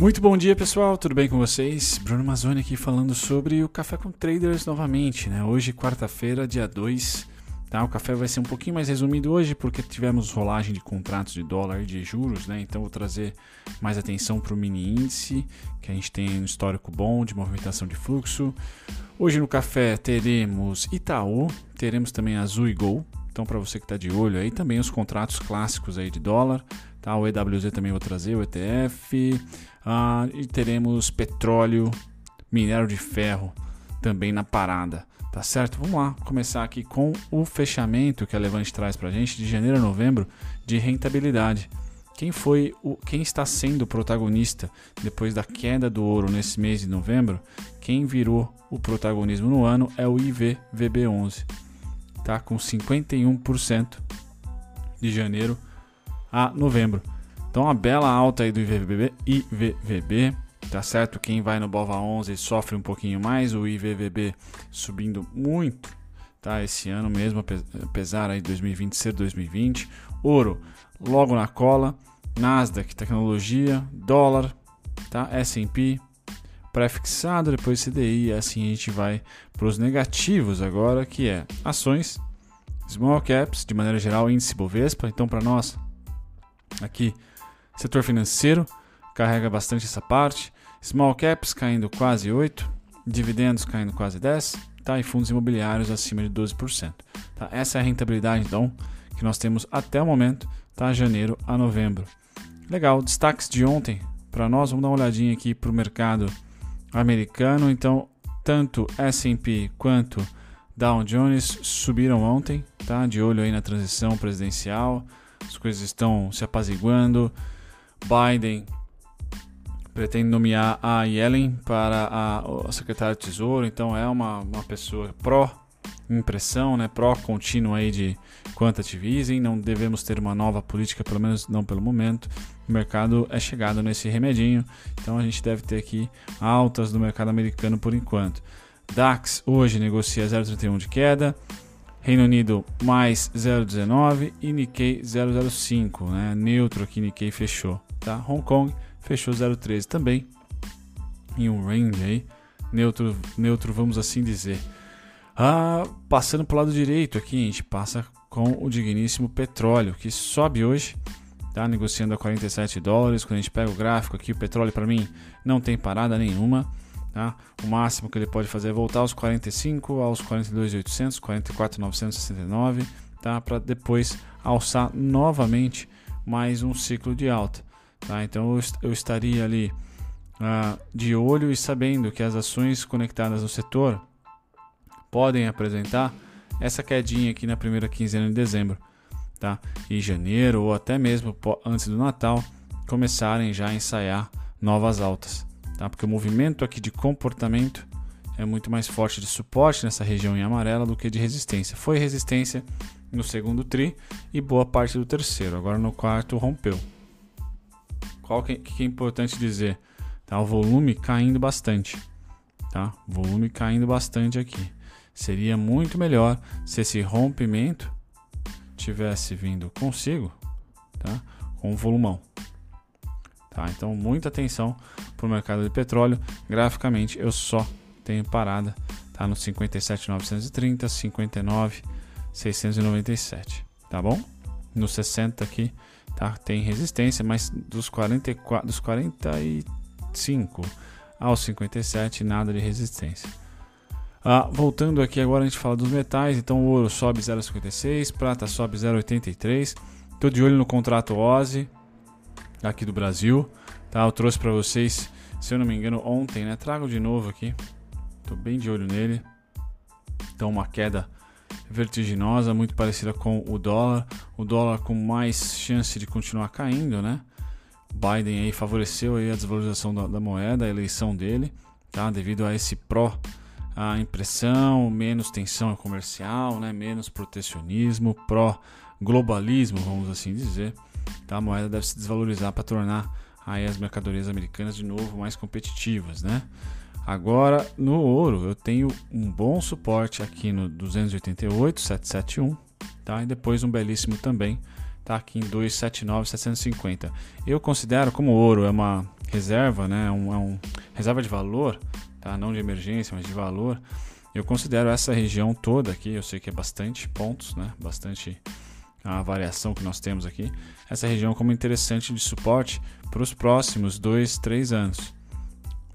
Muito bom dia, pessoal. Tudo bem com vocês? Bruno Mazzoni aqui falando sobre o Café com Traders novamente, né? Hoje, quarta-feira, dia 2. Tá? O café vai ser um pouquinho mais resumido hoje porque tivemos rolagem de contratos de dólar e de juros, né? Então vou trazer mais atenção para o mini índice, que a gente tem um histórico bom de movimentação de fluxo. Hoje no café teremos Itaú, teremos também Azul e Gol. Então para você que está de olho aí, também os contratos clássicos aí de dólar, tá? O EWZ também vou trazer, o ETF. Ah, e teremos petróleo, minério de ferro também na parada. Tá certo? Vamos lá, começar aqui com o fechamento que a Levante traz para a gente de janeiro a novembro de rentabilidade. Quem foi o, quem está sendo o protagonista depois da queda do ouro nesse mês de novembro? Quem virou o protagonismo no ano é o IVVB11, tá? Com 51% de janeiro a novembro. Então, uma bela alta aí do IVVB, IVVB tá certo? Quem vai no Bova 11 sofre um pouquinho mais, o IVVB subindo muito, tá? Esse ano mesmo, apesar aí de 2020 ser 2020. Ouro logo na cola, Nasdaq, tecnologia, dólar, tá? S&P pré-fixado, depois CDI, assim a gente vai para os negativos agora, que é ações, small caps, de maneira geral, índice Bovespa. Então, para nós, aqui, setor financeiro, carrega bastante essa parte. Small caps caindo quase 8, dividendos caindo quase 10, tá? E fundos imobiliários acima de 12%. Tá? Essa é a rentabilidade então que nós temos até o momento, tá? Janeiro a novembro. Legal, destaques de ontem para nós, vamos dar uma olhadinha aqui para o mercado americano. Então, tanto S&P quanto Dow Jones subiram ontem, tá? De olho aí na transição presidencial, as coisas estão se apaziguando. Biden pretende nomear a Yellen para a, a secretária de Tesouro, então é uma, uma pessoa pró impressão, né, pró contínua aí de quantitative easing, não devemos ter uma nova política, pelo menos não pelo momento. O mercado é chegado nesse remedinho, então a gente deve ter aqui altas no mercado americano por enquanto. DAX hoje negocia 0,31 de queda, Reino Unido mais 0,19 e Nikkei 0,05, né? Neutro aqui Nikkei fechou, tá? Hong Kong fechou 0,13 também, em um range aí, neutro, neutro vamos assim dizer. Ah, passando para o lado direito aqui, a gente passa com o digníssimo petróleo, que sobe hoje, tá negociando a 47 dólares. Quando a gente pega o gráfico aqui, o petróleo para mim não tem parada nenhuma. Tá? O máximo que ele pode fazer é voltar aos 45, aos 42.800, 44.969, tá? para depois alçar novamente mais um ciclo de alta. Tá? Então eu, estaria ali uh, de olho e sabendo que as ações conectadas no setor podem apresentar essa quedinha aqui na primeira quinzena de dezembro, tá? E janeiro ou até mesmo antes do Natal começarem já a ensaiar novas altas, tá? Porque o movimento aqui de comportamento é muito mais forte de suporte nessa região em amarela do que de resistência. Foi resistência no segundo tri e boa parte do terceiro. Agora no quarto rompeu. Qual que, que é importante dizer? Tá? O volume caindo bastante. Tá? Volume caindo bastante aqui. Seria muito melhor se esse rompimento tivesse vindo consigo, tá? Com volumão. Tá? Então, muita atenção para o mercado de petróleo. Graficamente, eu só tenho parada tá no 57,930, 59,697, tá bom? No 60 aqui tá? Tem resistência, mas dos 44, dos 45 aos 57 nada de resistência. Ah, voltando aqui agora a gente fala dos metais, então o ouro sobe 0,56, prata sobe 0,83. Tô de olho no contrato OSI aqui do Brasil, tá? Eu trouxe para vocês, se eu não me engano, ontem, né? Trago de novo aqui. Tô bem de olho nele. Então uma queda vertiginosa, muito parecida com o dólar. O dólar com mais chance de continuar caindo, né? Biden aí favoreceu aí a desvalorização da, da moeda, a eleição dele, tá? Devido a esse pró a impressão, menos tensão comercial, né? Menos protecionismo, pró globalismo, vamos assim dizer. Tá? A moeda deve se desvalorizar para tornar aí as mercadorias americanas de novo mais competitivas, né? Agora, no ouro, eu tenho um bom suporte aqui no 288, 771, tá? E depois um belíssimo também, tá aqui em 279, 750. Eu considero como ouro é uma reserva, né? É um, é reserva de valor, tá? Não de emergência, mas de valor. Eu considero essa região toda aqui, eu sei que é bastante pontos, né? Bastante a variação que nós temos aqui, essa região como interessante de suporte para os próximos dois, três anos,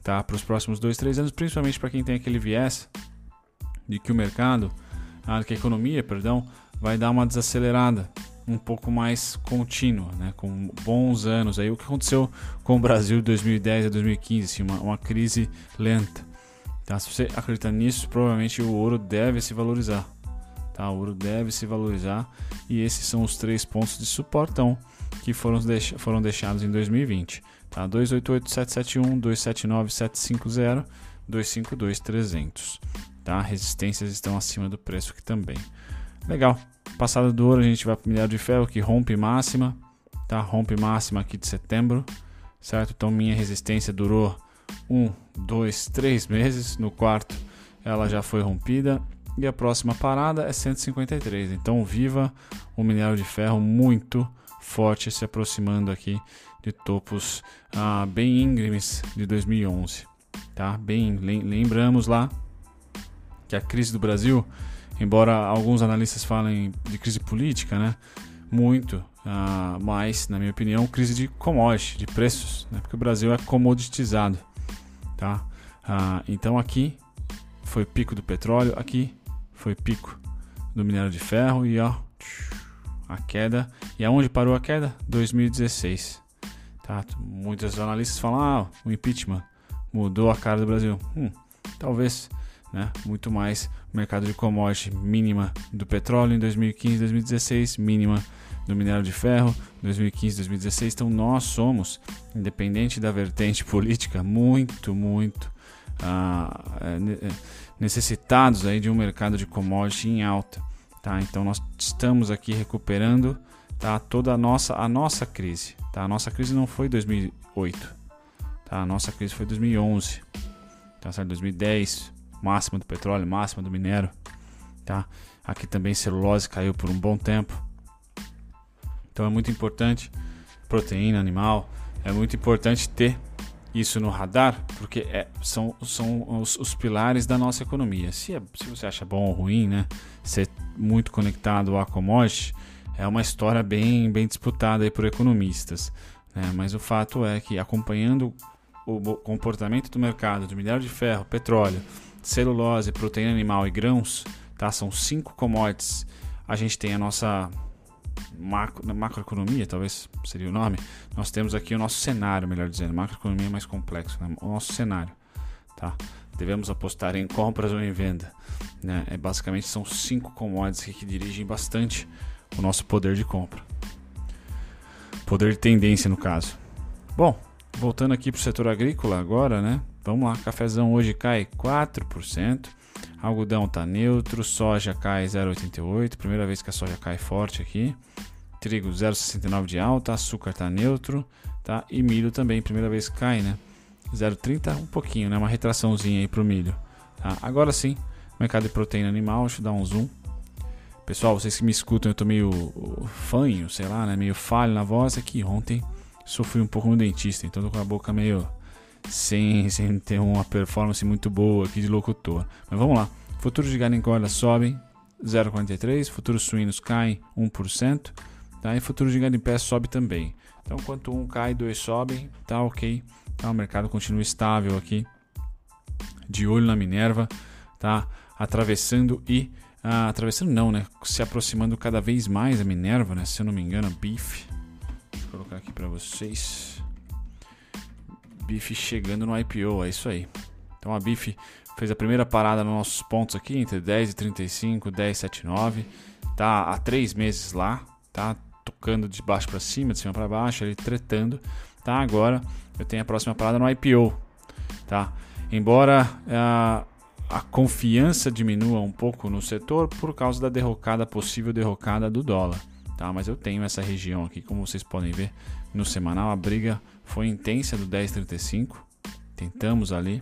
tá? Para os próximos dois, três anos, principalmente para quem tem aquele viés de que o mercado, ah, que a economia, perdão, vai dar uma desacelerada um pouco mais contínua, né? com bons anos. Aí o que aconteceu com o Brasil de 2010 a 2015, assim, uma, uma crise lenta. Tá? Se você acredita nisso, provavelmente o ouro deve se valorizar. Tá? O ouro deve se valorizar e esses são os três pontos de suportão que foram, deix foram deixados em 2020. Tá? 288-771, 279-750, 252-300. Tá? Resistências estão acima do preço aqui também. Legal. Passada do ouro, a gente vai para o minério de ferro que rompe máxima. Tá? Rompe máxima aqui de setembro. Certo? Então minha resistência durou um, dois, três meses. No quarto ela já foi rompida e a próxima parada é 153. Então viva o minério de ferro muito forte se aproximando aqui de topos ah, bem íngremes de 2011, tá? Bem lembramos lá que a crise do Brasil, embora alguns analistas falem de crise política, né? Muito, ah, mas na minha opinião crise de commodity, de preços, né? Porque o Brasil é comoditizado, tá? Ah, então aqui foi pico do petróleo, aqui foi pico do minério de ferro e ó, a queda. E aonde parou a queda? 2016. Tá? Muitos analistas falam: ah, o impeachment mudou a cara do Brasil. Hum, talvez, né? Muito mais mercado de commodity mínima do petróleo em 2015, 2016, mínima do minério de ferro 2015, 2016. Então nós somos, independente da vertente política, muito, muito ah, é, necessitados aí de um mercado de commodity em alta, tá? Então nós estamos aqui recuperando, tá? Toda a nossa a nossa crise, tá? A nossa crise não foi 2008, tá? A nossa crise foi 2011, tá? Certo? 2010, máxima do petróleo, máxima do minério, tá? Aqui também celulose caiu por um bom tempo. Então é muito importante proteína animal, é muito importante ter isso no radar, porque é, são, são os, os, pilares da nossa economia. Se, é, se você acha bom ou ruim, né, ser muito conectado à commodity, é uma história bem, bem disputada aí por economistas. Né? Mas o fato é que acompanhando o comportamento do mercado de minério de ferro, petróleo, celulose, proteína animal e grãos, tá? são cinco commodities. A gente tem a nossa macro, macroeconomia, talvez seria o nome, nós temos aqui o nosso cenário, melhor dizendo. Macroeconomia é mais complexo, né? o nosso cenário. Tá? Devemos apostar em compras ou em venda. Né? É, basicamente são cinco commodities que dirigem bastante o nosso poder de compra. Poder de tendência, no caso. Bom, voltando aqui para o setor agrícola agora, né? Vamos lá, cafezão hoje cai 4%. Algodão está neutro, soja cai 0,88, primeira vez que a soja cai forte aqui. Trigo 0,69 de alta, açúcar está neutro, tá? E milho também, primeira vez que cai, né? 0,30 um pouquinho, né? Uma retraçãozinha aí pro milho. Tá? Agora sim, mercado de proteína animal, deixa eu dar um zoom. Pessoal, vocês que me escutam, eu tô meio fanho, sei lá, né? Meio falho na voz, é que ontem sofri um pouco no dentista, então tô com a boca meio sem, sem ter uma performance muito boa aqui de locutor. Mas vamos lá. Futuros de gado em corda sobem 0,43, futuros suínos caem 1%, tá? e futuros de gado em pé sobe também. Então, enquanto um cai, dois sobem, tá ok. Tá? O mercado continua estável aqui, de olho na Minerva, tá? atravessando e ah, atravessando não, né? Se aproximando cada vez mais a Minerva, né? Se eu não me engano. Deixa eu colocar aqui para vocês. BIF chegando no IPO, é isso aí. Então a BIF fez a primeira parada nos nossos pontos aqui, entre 10 e 35, 10 79. Tá há três meses lá, tá tocando de baixo para cima, de cima para baixo, ali tretando. Tá agora eu tenho a próxima parada no IPO, tá? Embora a, a confiança diminua um pouco no setor por causa da derrocada, possível derrocada do dólar tá? Mas eu tenho essa região aqui, como vocês podem ver no semanal, a briga foi intensa do 10.35. Tentamos ali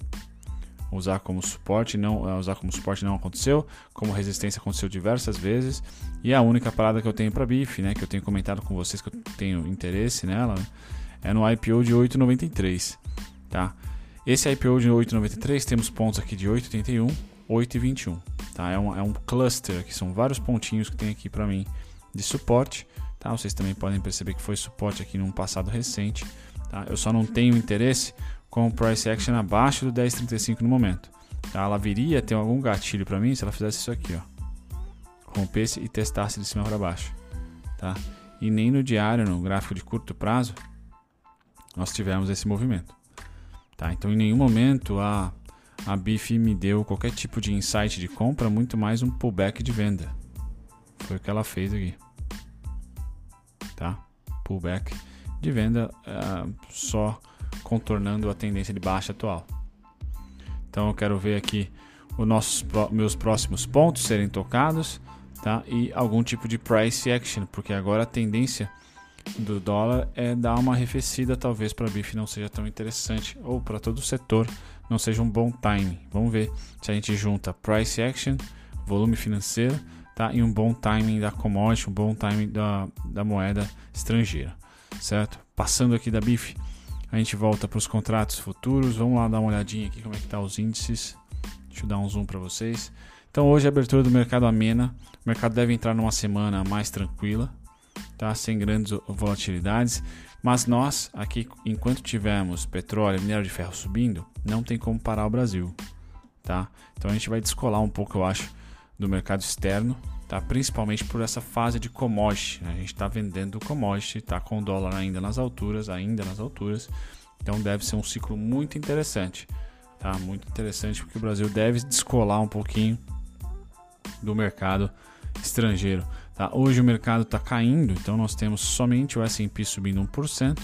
usar como suporte, não eh, usar como suporte não aconteceu, como resistência aconteceu diversas vezes. E a única parada que eu tenho para BIF, né, que eu tenho comentado com vocês que eu tenho interesse nela, é no IPO de 8,93, tá? Esse IPO de 8,93 temos pontos aqui de 8,81, 8,21, tá? É um, é um cluster, que são vários pontinhos que tem aqui para mim de suporte, tá? Vocês também podem perceber que foi suporte aqui num passado recente, tá? Eu só não tenho interesse com o price action abaixo do 10,35 no momento, tá? Ela viria a ter algum gatilho para mim se ela fizesse isso aqui, ó rompesse e testasse de cima para baixo, tá? E nem no diário, no gráfico de curto prazo, nós tivemos esse movimento. Tá? Então, em nenhum momento a, a BIF me deu qualquer tipo de insight de compra, muito mais um pullback de venda. Foi o que ela fez aqui. Tá? Pullback de venda uh, só contornando a tendência de baixa atual. Então, eu quero ver aqui os nossos meus próximos pontos serem tocados tá? e algum tipo de price action, porque agora a tendência do dólar é dar uma arrefecida, talvez para a BIF não seja tão interessante, ou para todo o setor não seja um bom timing. Vamos ver se a gente junta price action, volume financeiro, tá? e um bom timing da commodity, um bom timing da, da moeda estrangeira, certo? Passando aqui da BIF, a gente volta para os contratos futuros, vamos lá dar uma olhadinha aqui como é que tá os índices. Deixa eu dar um zoom para vocês. Então hoje a abertura do mercado amena, o mercado deve entrar numa semana mais tranquila, tá? sem grandes volatilidades. Mas nós, aqui, enquanto tivermos petróleo e minério de ferro subindo, não tem como parar o Brasil. Tá? Então a gente vai descolar um pouco, eu acho, do mercado externo, tá? principalmente por essa fase de commodity. Né? A gente está vendendo commodity, está com o dólar ainda nas alturas, ainda nas alturas. Então deve ser um ciclo muito interessante. Tá? Muito interessante porque o Brasil deve descolar um pouquinho do mercado estrangeiro. Tá? Hoje o mercado está caindo, então nós temos somente o S&P subindo 1%,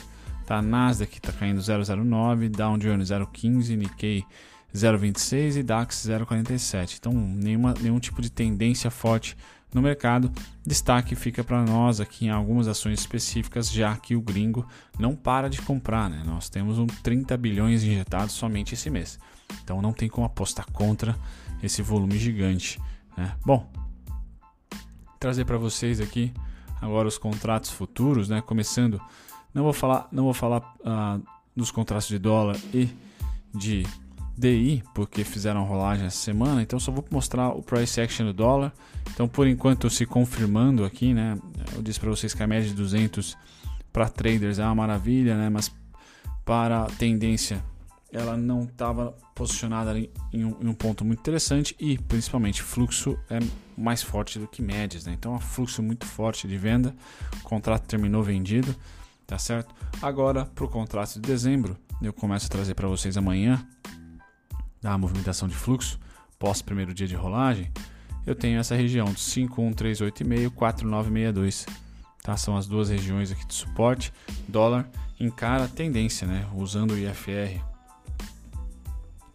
tá? Nasdaq está caindo 0,09, Dow Jones 0,15, Nikkei 0,26 e DAX 0,47. Então nenhuma, nenhum tipo de tendência forte no mercado. Destaque fica para nós aqui em algumas ações específicas, já que o gringo não para de comprar. Né? Nós temos um 30 bilhões injetados somente esse mês. Então não tem como apostar contra esse volume gigante. Né? Bom, trazer para vocês aqui agora os contratos futuros, né? Começando, não vou falar, não vou falar uh, dos contratos de dólar e de DI, porque fizeram rolagem essa semana, então só vou mostrar o price action do dólar. Então, por enquanto, se confirmando aqui, né? Eu disse para vocês que a média de 200 para traders é uma maravilha, né? Mas para tendência ela não estava posicionada em um, em um, ponto muito interessante e principalmente fluxo é mais forte do que médias, né? Então, é um fluxo muito forte de venda, o contrato terminou vendido, tá certo? Agora, para o contrato de dezembro, eu começo a trazer para vocês amanhã a movimentação de fluxo pós primeiro dia de rolagem. Eu tenho essa região de 51385 4962, tá? São as duas regiões aqui de suporte. Dólar encara a tendência, né? Usando o IFR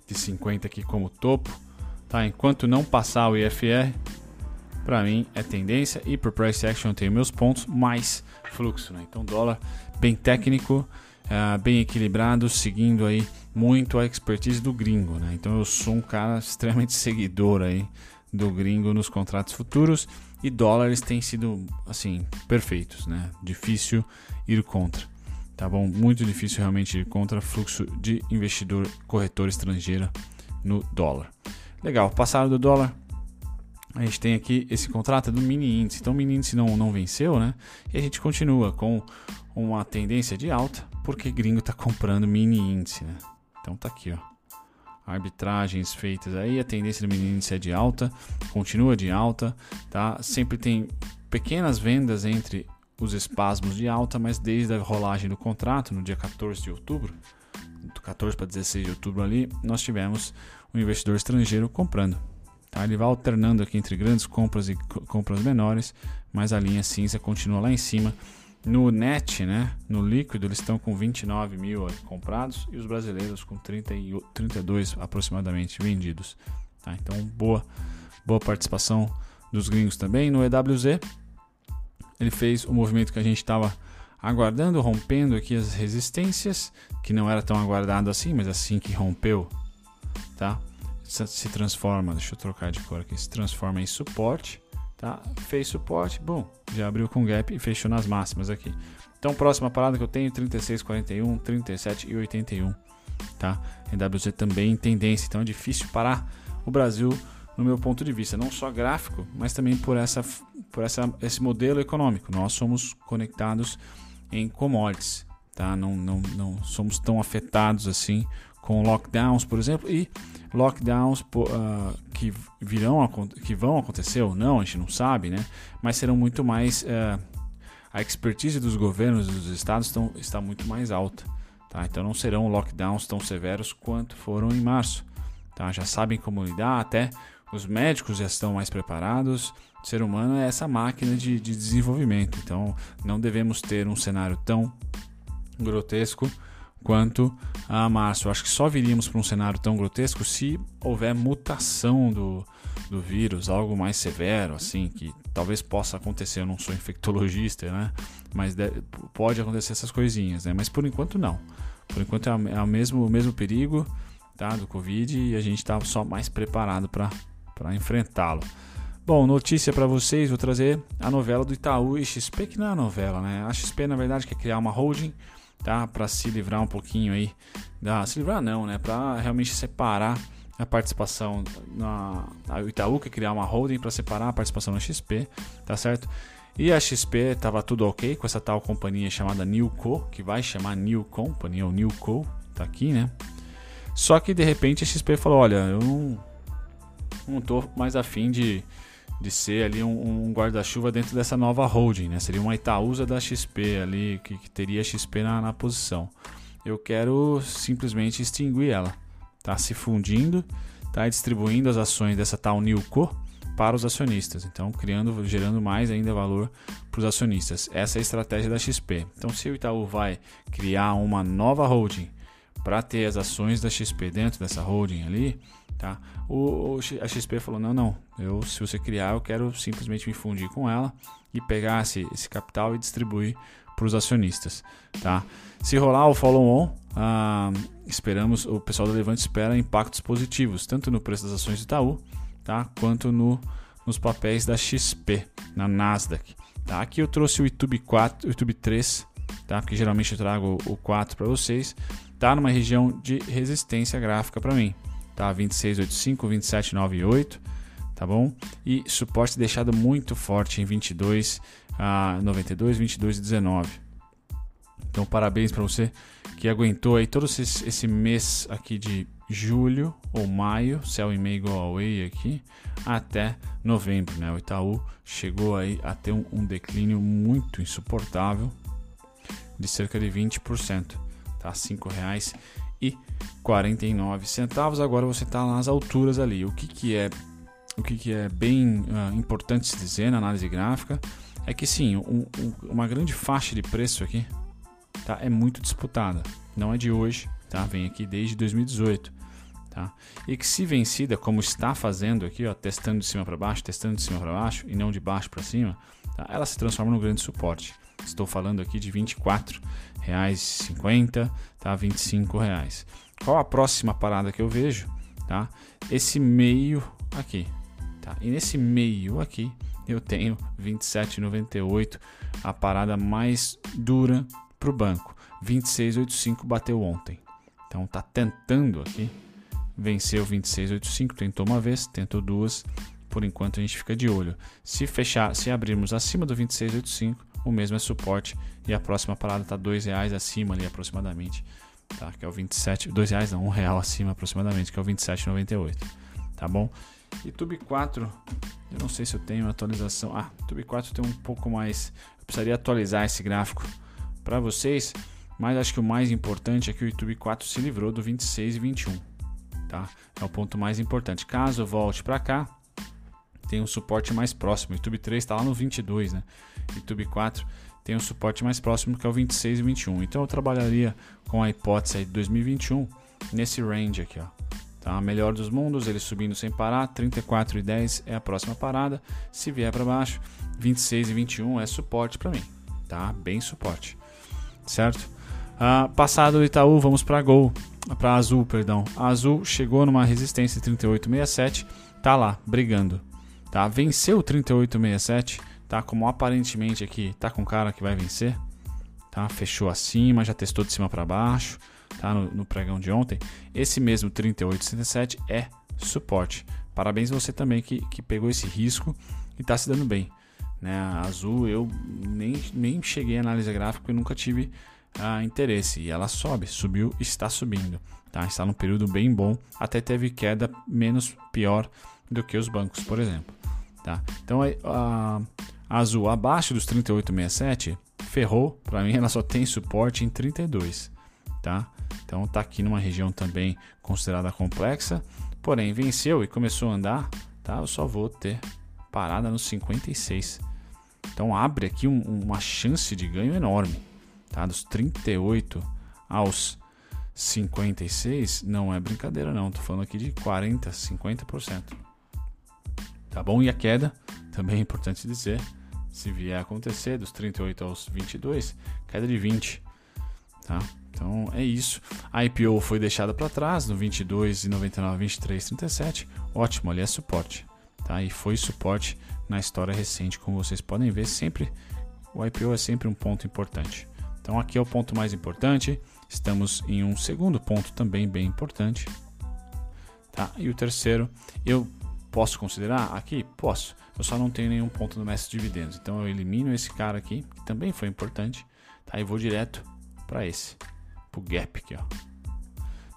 de 50 aqui como topo, tá? Enquanto não passar o IFR, para mim é tendência e por price action eu tenho meus pontos mais fluxo, né? Então dólar bem técnico, uh, bem equilibrado, seguindo aí muito a expertise do gringo, né? Então eu sou um cara extremamente seguidor aí do gringo nos contratos futuros e dólares têm sido assim perfeitos, né? Difícil ir contra tá bom? Muito difícil realmente ir contra fluxo de investidor corretor estrangeira no dólar. Legal, passado do dólar, a gente tem aqui esse contrato do mini índice. Então o mini índice não, não venceu, né? E a gente continua com uma tendência de alta, porque gringo está comprando mini índice, né? Então tá aqui, ó. Arbitragens feitas aí, a tendência do mini índice é de alta, continua de alta, tá? Sempre tem pequenas vendas entre os espasmos de alta, mas desde a rolagem do contrato, no dia 14 de outubro, do 14 para 16 de outubro ali, nós tivemos um investidor estrangeiro comprando. Tá? Ele vai alternando aqui entre grandes compras e compras menores, mas a linha cinza continua lá em cima. No net, né, no líquido, eles estão com 29 mil comprados e os brasileiros com 30 e 32 aproximadamente vendidos. Tá? Então, boa, boa participação dos gringos também. No EWZ, ele fez o movimento que a gente estava aguardando, rompendo aqui as resistências, que não era tão aguardado assim, mas assim que rompeu, tá? Se transforma, deixa eu trocar de cor aqui, se transforma em suporte, tá? Fez suporte, bom, já abriu com gap e fechou nas máximas aqui. Então, próxima parada que eu tenho 36,41, 37 e 81, tá? NWZ também em tendência, então é difícil parar o Brasil no meu ponto de vista, não só gráfico, mas também por essa por essa, esse modelo econômico. Nós somos conectados em commodities, tá? Não, não, não somos tão afetados assim com lockdowns, por exemplo, e lockdowns uh, que virão que vão acontecer ou não, a gente não sabe, né? Mas serão muito mais uh, a expertise dos governos dos estados estão, está muito mais alta, tá? Então não serão lockdowns tão severos quanto foram em março, tá? Já sabem como lidar, até os médicos já estão mais preparados. O ser humano é essa máquina de, de desenvolvimento, então não devemos ter um cenário tão grotesco quanto a março. Acho que só viríamos para um cenário tão grotesco se houver mutação do, do vírus, algo mais severo, assim, que talvez possa acontecer. Eu não sou infectologista, né? Mas deve, pode acontecer essas coisinhas, né? Mas por enquanto não. Por enquanto é, é o, mesmo, o mesmo perigo tá, do Covid e a gente está só mais preparado para enfrentá-lo. Bom, notícia para vocês, vou trazer a novela do Itaú e XP, que não é novela, né? A XP, na verdade, quer criar uma holding tá? Para se livrar um pouquinho aí da se livrar não, né? Para realmente separar a participação na a Itaú que criar uma holding para separar a participação na XP, tá certo? E a XP estava tudo ok com essa tal companhia chamada Newco, que vai chamar New Company ou Newco, tá aqui, né? Só que de repente a XP falou: Olha, eu não, não tô mais afim de de ser ali um, um guarda-chuva dentro dessa nova holding, né? Seria uma Itaúsa da XP ali, que, que teria XP na, na, posição. Eu quero simplesmente extinguir ela, tá? Se fundindo, tá? Distribuindo as ações dessa tal Newco para os acionistas, então criando, gerando mais ainda valor para os acionistas. Essa é a estratégia da XP. Então, se o Itaú vai criar uma nova holding para ter as ações da XP dentro dessa holding ali, tá? O, a XP falou: não, não, eu, se você criar, eu quero simplesmente me fundir com ela e pegar esse, esse capital e distribuir para os acionistas, tá? Se rolar o follow-on, ah, esperamos, o pessoal da Levante espera impactos positivos, tanto no preço das ações do Itaú, tá? Quanto no, nos papéis da XP, na Nasdaq. Tá? Aqui eu trouxe o YouTube 4, o YouTube 3, tá? Porque geralmente eu trago o 4 para vocês. Tá numa região de resistência gráfica para mim, tá? 2685, 2798, tá bom? E suporte deixado muito forte em 22 a 92, 22 e 19. Então parabéns para você que aguentou aí todo esse, esse mês aqui de julho ou maio, céu e meio igual away aqui, até novembro, né? O Itaú chegou aí a ter um, um declínio muito insuportável de cerca de 20%, tá? R$ 5,00 e 49 centavos. Agora você está nas alturas ali. O que, que é o que, que é bem uh, importante se dizer na análise gráfica é que sim, um, um, uma grande faixa de preço aqui tá, é muito disputada. Não é de hoje, tá? Vem aqui desde 2018. Tá? E que se vencida, como está fazendo aqui, ó, testando de cima para baixo, testando de cima para baixo e não de baixo para cima, tá? ela se transforma num grande suporte. Estou falando aqui de R$ 24,50, tá? R$ 25,00. Qual a próxima parada que eu vejo? Tá? Esse meio aqui. Tá? E nesse meio aqui eu tenho 27,98, a parada mais dura para o banco. 26,85 bateu ontem. Então tá tentando aqui. Venceu 26,85, tentou uma vez, tentou duas. Por enquanto a gente fica de olho. Se fechar, se abrirmos acima do 26,85, o mesmo é suporte e a próxima parada está R$ reais acima ali aproximadamente, tá? Que é o 27, R$ reais não, um real acima aproximadamente, que é o 27,98, tá bom? E Tube 4, eu não sei se eu tenho atualização. Ah, Tube 4 tem um pouco mais, eu precisaria atualizar esse gráfico para vocês, mas acho que o mais importante é que o YouTube 4 se livrou do 26 e 21, tá? É o ponto mais importante. Caso volte para cá, tem um suporte mais próximo. YouTube 3 está lá no 22, né? YouTube 4 tem um suporte mais próximo que é o 26 e 21. Então eu trabalharia com a hipótese de 2021 nesse range aqui, ó. Tá? Melhor dos mundos, ele subindo sem parar, 34 e 10 é a próxima parada. Se vier para baixo, 26 e 21 é suporte para mim, tá? Bem suporte. Certo? Ah, passado o Itaú, vamos para Gol, para Azul, perdão. A Azul chegou numa resistência de 38,67, tá lá brigando tá? Venceu o 3867, tá? Como aparentemente aqui tá com cara que vai vencer, tá? Fechou acima, já testou de cima para baixo, tá? No, no, pregão de ontem. Esse mesmo 3867 é suporte. Parabéns você também que, que pegou esse risco e está se dando bem. Né? A Azul eu nem, nem cheguei a análise gráfica e nunca tive ah, interesse. E ela sobe, subiu, está subindo. Tá? Está num período bem bom, até teve queda menos pior do que os bancos, por exemplo. Tá? Então a, a, Azul abaixo dos 38,67 ferrou, para mim ela só tem suporte em 32. Tá? Então está aqui numa região também considerada complexa, porém venceu e começou a andar, tá? Eu só vou ter parada nos 56. Então abre aqui um, uma chance de ganho enorme, tá? Dos 38 aos 56 não é brincadeira não, tô falando aqui de 40, 50%. Tá bom? E a queda, também é importante dizer, se vier a acontecer dos 38 aos 22, queda de 20, tá? Então é isso. A IPO foi deixada para trás no 22,99, 23,37. Ótimo, ali é suporte. Tá? E foi suporte na história recente, como vocês podem ver, sempre o IPO é sempre um ponto importante. Então aqui é o ponto mais importante. Estamos em um segundo ponto também bem importante. Tá? E o terceiro, eu posso considerar aqui? Posso. Eu só não tenho nenhum ponto no mestre de dividendos. Então eu elimino esse cara aqui, que também foi importante, tá? E vou direto para esse pro gap aqui, ó.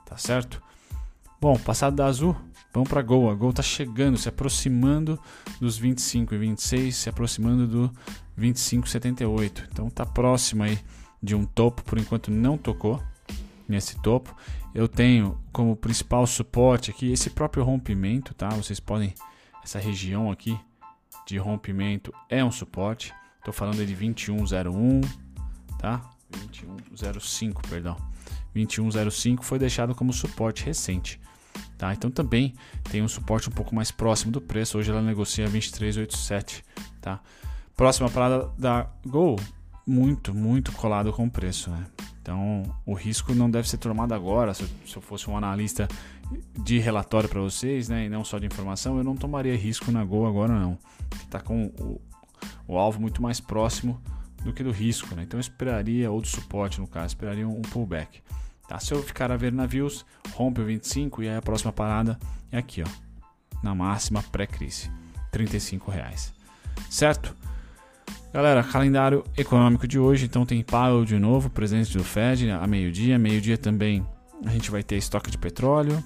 Tá certo? Bom, passado da azul, vamos para Gol. A Gol tá chegando, se aproximando dos 25 e 26, se aproximando do 25,78. Então tá próximo aí de um topo, por enquanto não tocou nesse topo. Eu tenho como principal suporte aqui esse próprio rompimento, tá? Vocês podem essa região aqui de rompimento é um suporte. Estou falando de 2101, tá? 2105, perdão. 2105 foi deixado como suporte recente. Tá? Então também tem um suporte um pouco mais próximo do preço. Hoje ela negocia 23,87. Tá? Próxima parada da Gol, muito, muito colado com o preço. Né? Então o risco não deve ser tomado agora. Se eu, fosse um analista de relatório para vocês, né, e não só de informação, eu não tomaria risco na Gol agora não. Está com o, o alvo muito mais próximo do que do risco, né? Então eu esperaria, ou do suporte no caso, esperaria um pullback. Tá? Se eu ficar a ver navios, rompe o 25 e aí a próxima parada é aqui, ó, na máxima pré-crise, 35 reais, certo? Galera, calendário econômico de hoje, então tem Powell de novo, presidente do Fed a meio-dia, meio-dia também a gente vai ter estoque de petróleo,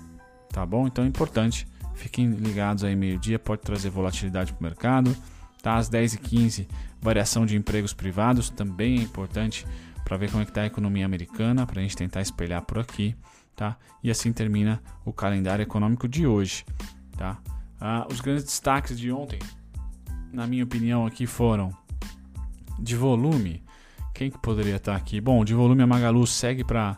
tá bom? Então é importante, fiquem ligados aí meio-dia, pode trazer volatilidade para o mercado. Tá? Às 10h15, variação de empregos privados, também é importante para ver como é está a economia americana, para a gente tentar espelhar por aqui. Tá? E assim termina o calendário econômico de hoje. Tá? Ah, os grandes destaques de ontem, na minha opinião, aqui foram de volume. Quem que poderia estar aqui? Bom, de volume a Magalu segue para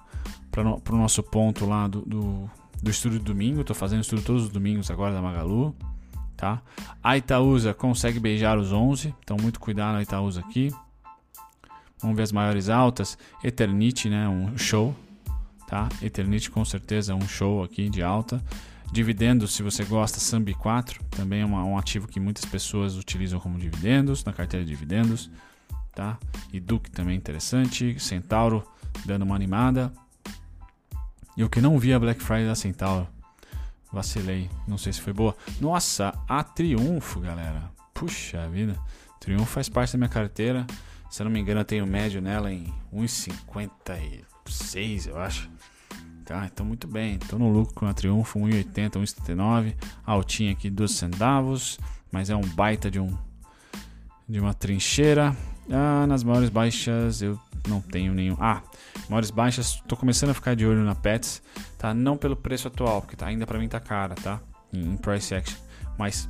o nosso ponto lá do, do, do estudo de domingo. Estou fazendo estudo todos os domingos agora da Magalu tá? A Itaúsa consegue beijar os 11, então muito cuidado na Itaúsa aqui. Vamos ver as maiores altas. Eternite, né, um show, tá? Eternite com certeza um show aqui de alta. Dividendos, se você gosta, Sambi 4, também é uma, um ativo que muitas pessoas utilizam como dividendos, na carteira de dividendos, tá? E Duke também interessante, Centauro dando uma animada. E o que não vi a Black Friday da Centauro, Vacilei, não sei se foi boa. Nossa, a Triunfo, galera. Puxa vida. Triunfo faz parte da minha carteira. Se eu não me engano, eu tenho médio nela em 1,56, eu acho. Tá, então muito bem. Estou no lucro com a Triunfo, 1,80, 1,79. Altinha aqui, 2 centavos. Mas é um baita de um de uma trincheira. Ah, nas maiores baixas eu não tenho nenhum. Ah, maiores baixas, tô começando a ficar de olho na Pets, tá? Não pelo preço atual, porque tá, ainda para mim tá cara, tá? Em, price action, mas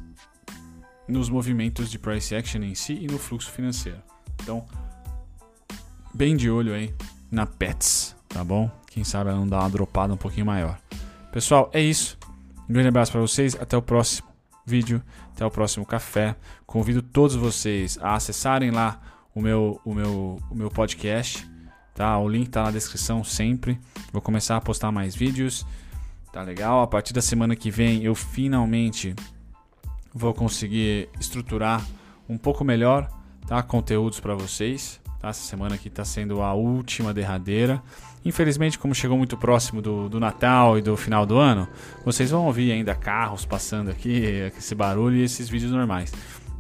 nos movimentos de price action em si e no fluxo financeiro. Então, bem de olho aí na Pets, tá bom? Quem sabe ela não dá uma dropada um pouquinho maior. Pessoal, é isso. Um grande abraço para vocês, até o próximo vídeo, até o próximo café. Convido todos vocês a acessarem lá o meu, o meu, o meu podcast. Tá? O link está na descrição sempre. Vou começar a postar mais vídeos. Tá legal? A partir da semana que vem eu finalmente vou conseguir estruturar um pouco melhor tá? conteúdos para vocês. Tá? Essa semana aqui está sendo a última derradeira. Infelizmente, como chegou muito próximo do, do, Natal e do final do ano, vocês vão ouvir ainda carros passando aqui, esse barulho e esses vídeos normais.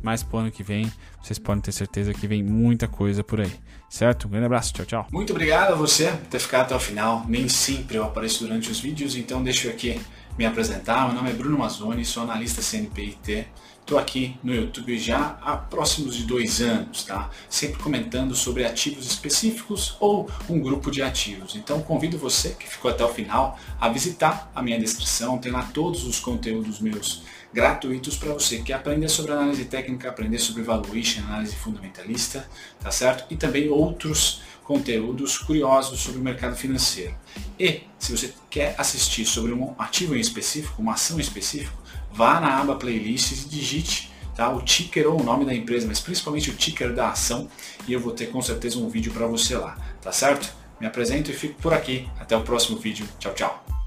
Mas pro ano que vem, vocês podem ter certeza que vem muita coisa por aí. Certo? Um grande abraço, tchau, tchau. Muito obrigado a você por ter ficado até o final. Nem sempre eu apareço durante os vídeos, então deixa eu aqui me apresentar. Meu nome é Bruno Mazzoni, sou analista CNPIT. Estou aqui no YouTube já há próximos de dois anos, tá? Sempre comentando sobre ativos específicos ou um grupo de ativos. Então convido você que ficou até o final a visitar a minha descrição, tem lá todos os conteúdos meus gratuitos para você que aprender sobre análise técnica, aprender sobre valuation, análise fundamentalista, tá certo? E também outros conteúdos curiosos sobre o mercado financeiro. E se você quer assistir sobre um ativo em específico, uma ação específica, vá na aba playlists e digite tá, o ticker ou o nome da empresa, mas principalmente o ticker da ação e eu vou ter com certeza um vídeo para você lá, tá certo? Me apresento e fico por aqui. Até o próximo vídeo. Tchau, tchau.